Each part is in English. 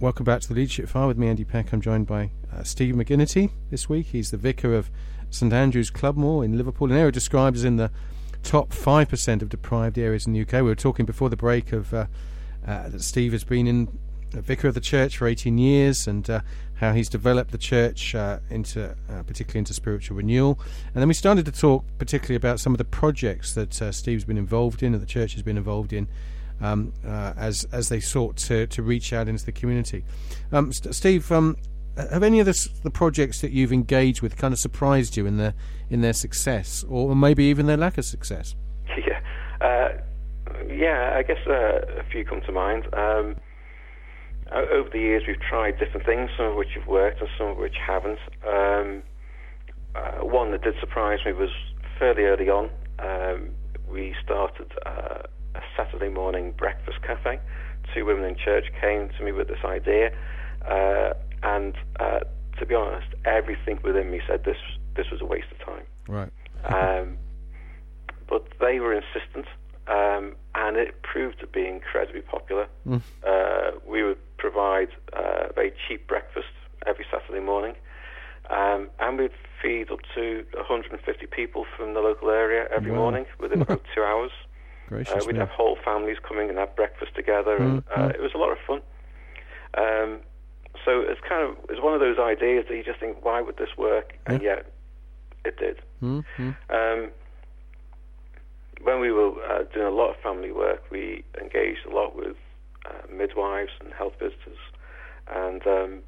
Welcome back to the Leadership File with me, Andy Peck. I'm joined by uh, Steve McGanity this week. He's the vicar of St Andrew's Clubmoor in Liverpool, an area described as in the top 5% of deprived areas in the UK. We were talking before the break of uh, uh, that Steve has been in a vicar of the church for 18 years and uh, how he's developed the church uh, into, uh, particularly into spiritual renewal. And then we started to talk particularly about some of the projects that Steve's been involved in, and the church has been involved in um, uh, as as they sought to, to reach out into the community. Um, St- Steve, um, have any of the, the projects that you've engaged with kind of surprised you in their in their success, or maybe even their lack of success? Yeah, uh, yeah. I guess uh, a few come to mind. Um, over the years, we've tried different things, some of which have worked and some of which haven't. Um, uh, one that did surprise me was fairly early on. Um, we started uh, Saturday morning breakfast cafe. Two women in church came to me with this idea, uh, and uh, to be honest, everything within me said this this was a waste of time. Right. um, but they were insistent, um, and it proved to be incredibly popular. Mm. Uh, we would provide uh, very cheap breakfast every Saturday morning, um, and we'd feed up to 150 people from the local area every wow. morning within about two hours. Gracious, uh, we'd have whole families coming and have breakfast together, and mm-hmm. uh, it was a lot of fun. Um, so it's kind of it's one of those ideas that you just think, why would this work? And yeah. yet, it did. Mm-hmm. Um, when we were uh, doing a lot of family work, we engaged a lot with uh, midwives and health visitors, and um,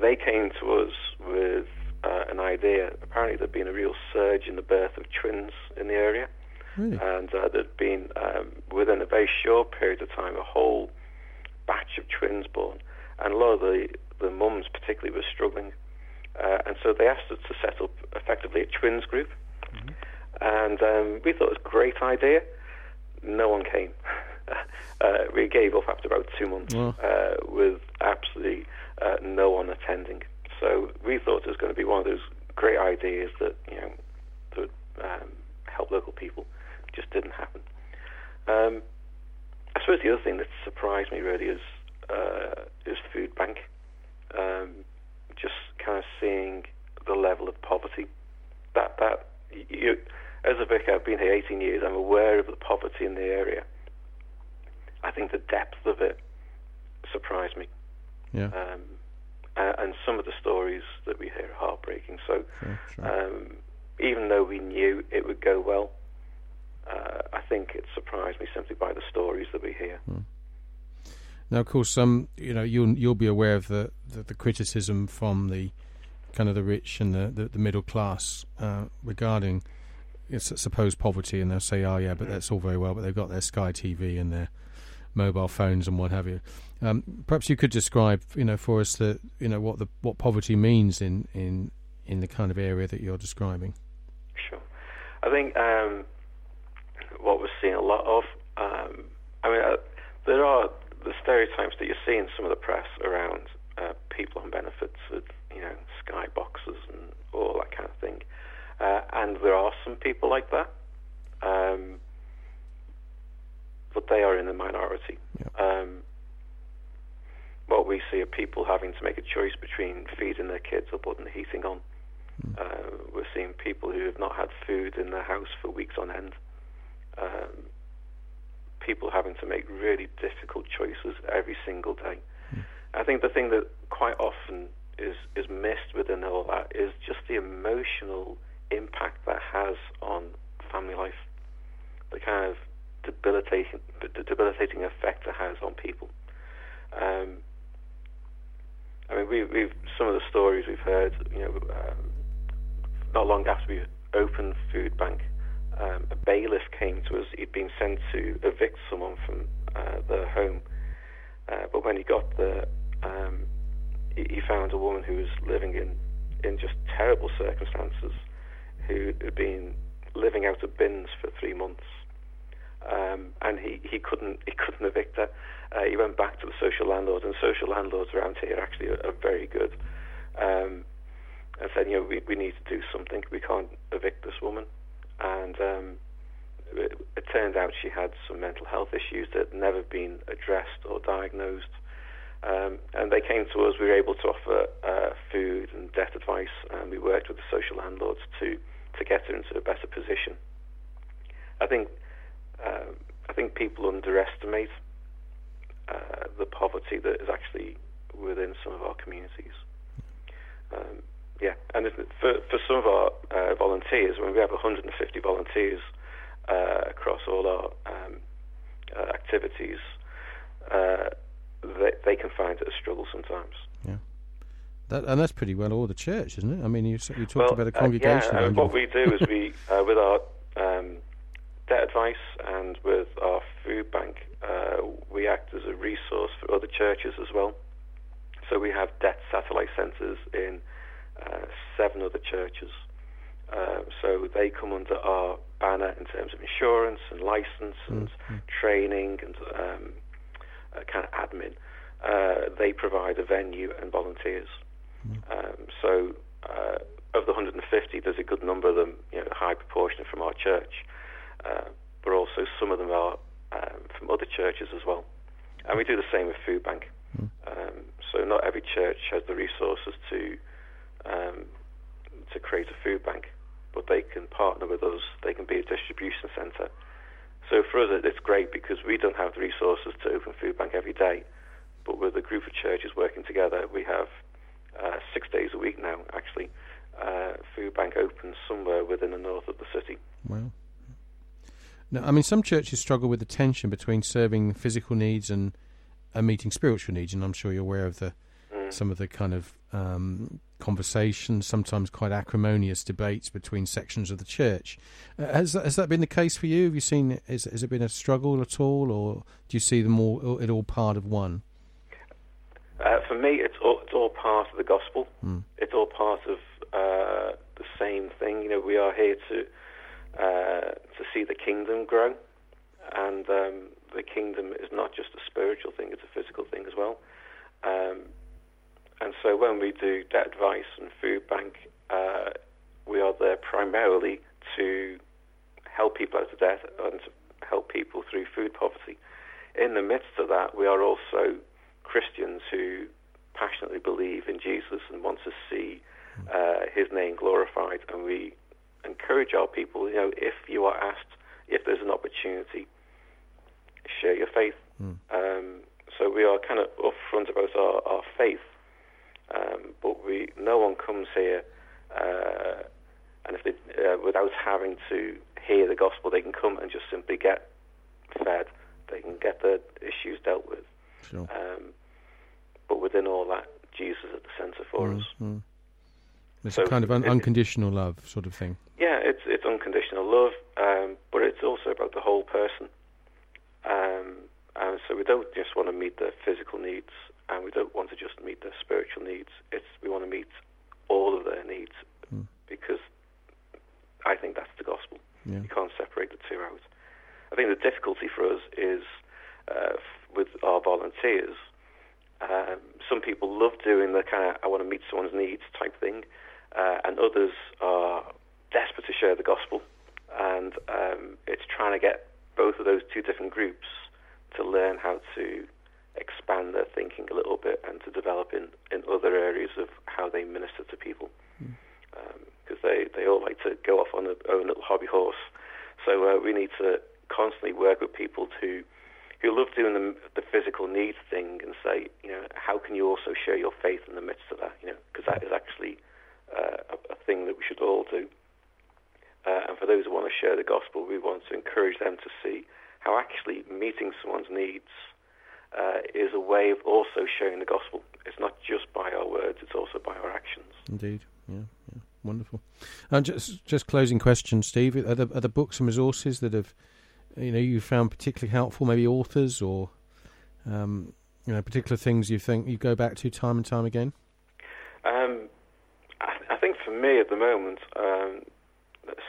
they came to us with uh, an idea. Apparently, there'd been a real surge in the birth of twins in the area. Really? And uh, there'd been, um, within a very short period of time, a whole batch of twins born. And a lot of the, the mums, particularly, were struggling. Uh, and so they asked us to set up effectively a twins group. Mm-hmm. And um, we thought it was a great idea. No one came. uh, we gave up after about two months uh, with absolutely uh, no one attending. So we thought it was going to be one of those great ideas that you know that would um, help local people just didn't happen. Um, I suppose the other thing that surprised me really is uh, is food bank. Um, just kind of seeing the level of poverty. That that you, as a vicar, I've been here 18 years. I'm aware of the poverty in the area. I think the depth of it surprised me. Yeah. Um, and some of the stories that we hear are heartbreaking. So, sure, sure. Um, even though we knew it would go well, uh, I think it surprised me simply by the stories that we hear. Hmm. Now, of course, um, you know, you'll you'll be aware of the, the, the, criticism from the kind of the rich and the, the, the middle class uh, regarding supposed poverty, and they'll say, "Oh, yeah, but that's all very well, but they've got their Sky TV and their mobile phones and what have you." Um, perhaps you could describe, you know, for us the you know what the what poverty means in in in the kind of area that you're describing. Sure, I think um, what we're seeing a lot of. Um, I mean, uh, there are the stereotypes that you see in some of the press around uh, people on benefits with, you know, skyboxes and all that kind of thing. Uh, and there are some people like that, um, but they are in the minority. Yeah. Um, what we see are people having to make a choice between feeding their kids or putting the heating on. Mm. Uh, we're seeing people who have not had food in their house for weeks on end um, people having to make really difficult choices every single day. Mm. I think the thing that quite often is is missed within all that is just the emotional impact that has on family life, the kind of debilitating the debilitating effect it has on people. Um, I mean, we, we've some of the stories we've heard. You know, um, not long after we opened Food Bank, um, a bailiff came to us. He'd been sent to evict someone from uh, their home, uh, but when he got there, um, he, he, found a woman who was living in in just terrible circumstances, who had been living out of bins for three months, um, and he, he couldn't he couldn't evict her. Uh, he went back to the social landlord, and social landlords around here actually are, are very good. Um, and said, you know, we, we need to do something. We can't evict this woman and um, it, it, turned out she had some mental health issues that had never been addressed or diagnosed. Um, and they came to us. We were able to offer uh, food and debt advice, and we worked with the social landlords to to get her into a better position. I think uh, I think people underestimate uh, the poverty that is actually within some of our communities. Um, yeah, and for for some of our uh, volunteers, when we have 150 volunteers uh, across all our um, uh, activities, uh, they, they can find it a struggle sometimes. Yeah. That, and that's pretty well all the church, isn't it? I mean, you, you talked well, about a congregation. Uh, yeah, what we do is we, uh, with our um, debt advice and with our food bank, uh, we act as a resource for other churches as well. So we have debt satellite centres in uh, seven other churches. Uh, so they come under our banner in terms of insurance and license and mm-hmm. training and um, uh, kind of admin. Uh, they provide a venue and volunteers. Mm. Um, so uh, of the 150, there's a good number of them, you know, a high proportion from our church, uh, but also some of them are um, from other churches as well. And we do the same with Food Bank. Mm. Um, so not every church has the resources to um, to create a food bank, but they can partner with us. They can be a distribution centre. So for us, it's great because we don't have the resources to open food bank every day, but with a group of churches working together, we have uh, six days a week now, actually, uh, food bank opens somewhere within the north of the city. Wow. Now, I mean, some churches struggle with the tension between serving physical needs and, and meeting spiritual needs, and I'm sure you're aware of the mm. some of the kind of um, conversations, sometimes quite acrimonious debates between sections of the church. Uh, has has that been the case for you? Have you seen has, has it been a struggle at all, or do you see them all it all part of one? Uh, for me, it's all, it's all part of the gospel. Mm. It's all part of uh, the same thing. You know, we are here to uh, to see the kingdom grow, and um, the kingdom is not just a spiritual thing; it's a physical thing as well. Um, and so, when we do debt advice and food bank, uh, we are there primarily to help people out of debt and to help people through food poverty. In the midst of that, we are also Christians who passionately believe in Jesus and want to see uh, his name glorified. And we encourage our people, you know, if you are asked, if there's an opportunity, share your faith. Mm. Um, so we are kind of upfront about our, our faith, but we no one comes here, uh, and if they, uh, without having to hear the gospel, they can come and just simply get fed. They can get their issues dealt with. Sure. Um, but within all that, Jesus is at the centre for mm, us. Mm. It's so a kind of un- unconditional love sort of thing. Yeah, it's it's unconditional love, um, but it's also about the whole person. Um, and so we don't just want to meet their physical needs, and we don't want to just meet their spiritual needs. It's we want to meet all of their needs mm. because I think that's the gospel. Yeah. You can't separate the two out. I think the difficulty for us is uh, with our volunteers um, some people love doing the kind of I want to meet someone's needs type thing, uh, and others are desperate to share the gospel. And um, it's trying to get both of those two different groups to learn how to expand their thinking a little bit and to develop in, in other areas of how they minister to people. Because mm. um, they, they all like to go off on their own little hobby horse. So uh, we need to constantly work with people to who love doing the, the physical needs thing and say, you know, how can you also share your faith in the midst of that? You know, because that is actually uh, a, a, thing that we should all do. Uh, and for those who want to share the gospel, we want to encourage them to see how actually meeting someone's needs uh, is a way of also sharing the gospel. It's not just by our words; it's also by our actions. Indeed, yeah, yeah. wonderful. And just just closing question, Steve: Are there, are there books and resources that have you know you found particularly helpful? Maybe authors or um, you know particular things you think you go back to time and time again. Um, I, I, think for me at the moment, um,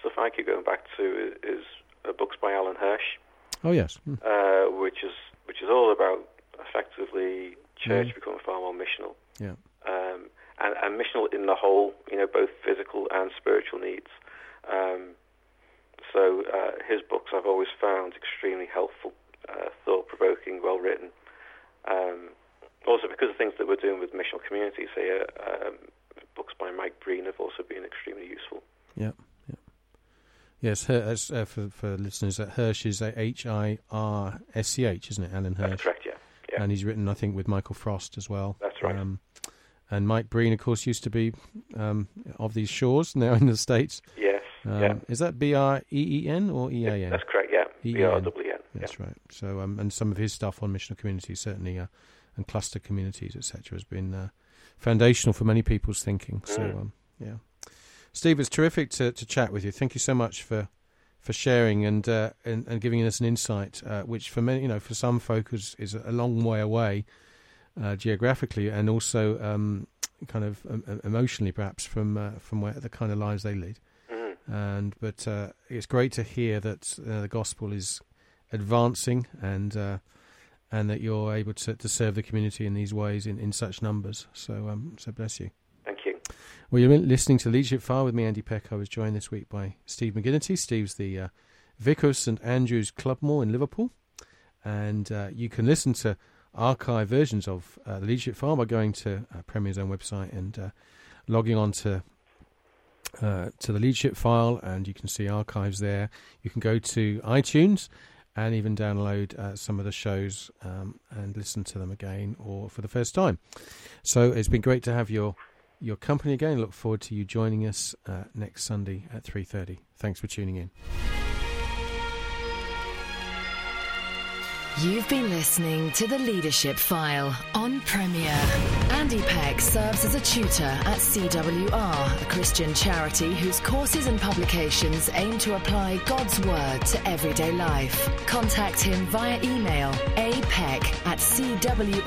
stuff I keep going back to is, is uh, books by Alan Hirsch. Oh yes, mm. uh, which is which is all about effectively church mm. becoming far more missional. Yeah. Um, and, and missional in the whole, you know, both physical and spiritual needs. Um, so uh, his books I've always found extremely helpful, uh, thought-provoking, well-written. Um, also because of things that we're doing with missional communities here, um, books by Mike Breen have also been extremely useful. Yeah, yeah. Yes, Her, as, uh, for for listeners, uh, Hirsch is H I R S C H, isn't it? Alan Hirsch. That's correct. Yeah. yeah. And he's written, I think, with Michael Frost as well. That's right. Um, and Mike Breen, of course, used to be um, of these shores now in the states. Yes. Um, yeah. Is that B R E E N or E A N? That's correct. Yeah. B R W N. That's right. So, um, and some of his stuff on missional communities certainly, uh, and cluster communities, etc., has been uh, foundational for many people's thinking. So, mm. um, yeah. Steve, it's terrific to, to chat with you. Thank you so much for for sharing and uh, and, and, giving us an insight, uh, which for many, you know, for some folk is, is a long way away uh, geographically, and also um, kind of um, emotionally, perhaps from uh, from where the kind of lives they lead. Mm-hmm. And but uh, it's great to hear that uh, the gospel is advancing and and that you're able to, to serve the community in these ways in, in such numbers. So um, so bless you. Well, you're listening to Leadership File with me, Andy Peck. I was joined this week by Steve McGanity. Steve's the uh, Vicar St Andrew's Clubmoor in Liverpool. And uh, you can listen to archive versions of uh, the Leadership File by going to uh, Premier's own website and uh, logging on to uh, to the Leadership File, and you can see archives there. You can go to iTunes and even download uh, some of the shows um, and listen to them again or for the first time. So it's been great to have your your company again. Look forward to you joining us uh, next Sunday at 3:30. Thanks for tuning in. You've been listening to the Leadership File on Premier. Andy Peck serves as a tutor at CWR, a Christian charity whose courses and publications aim to apply God's Word to everyday life. Contact him via email apeck at cwr.org.uk.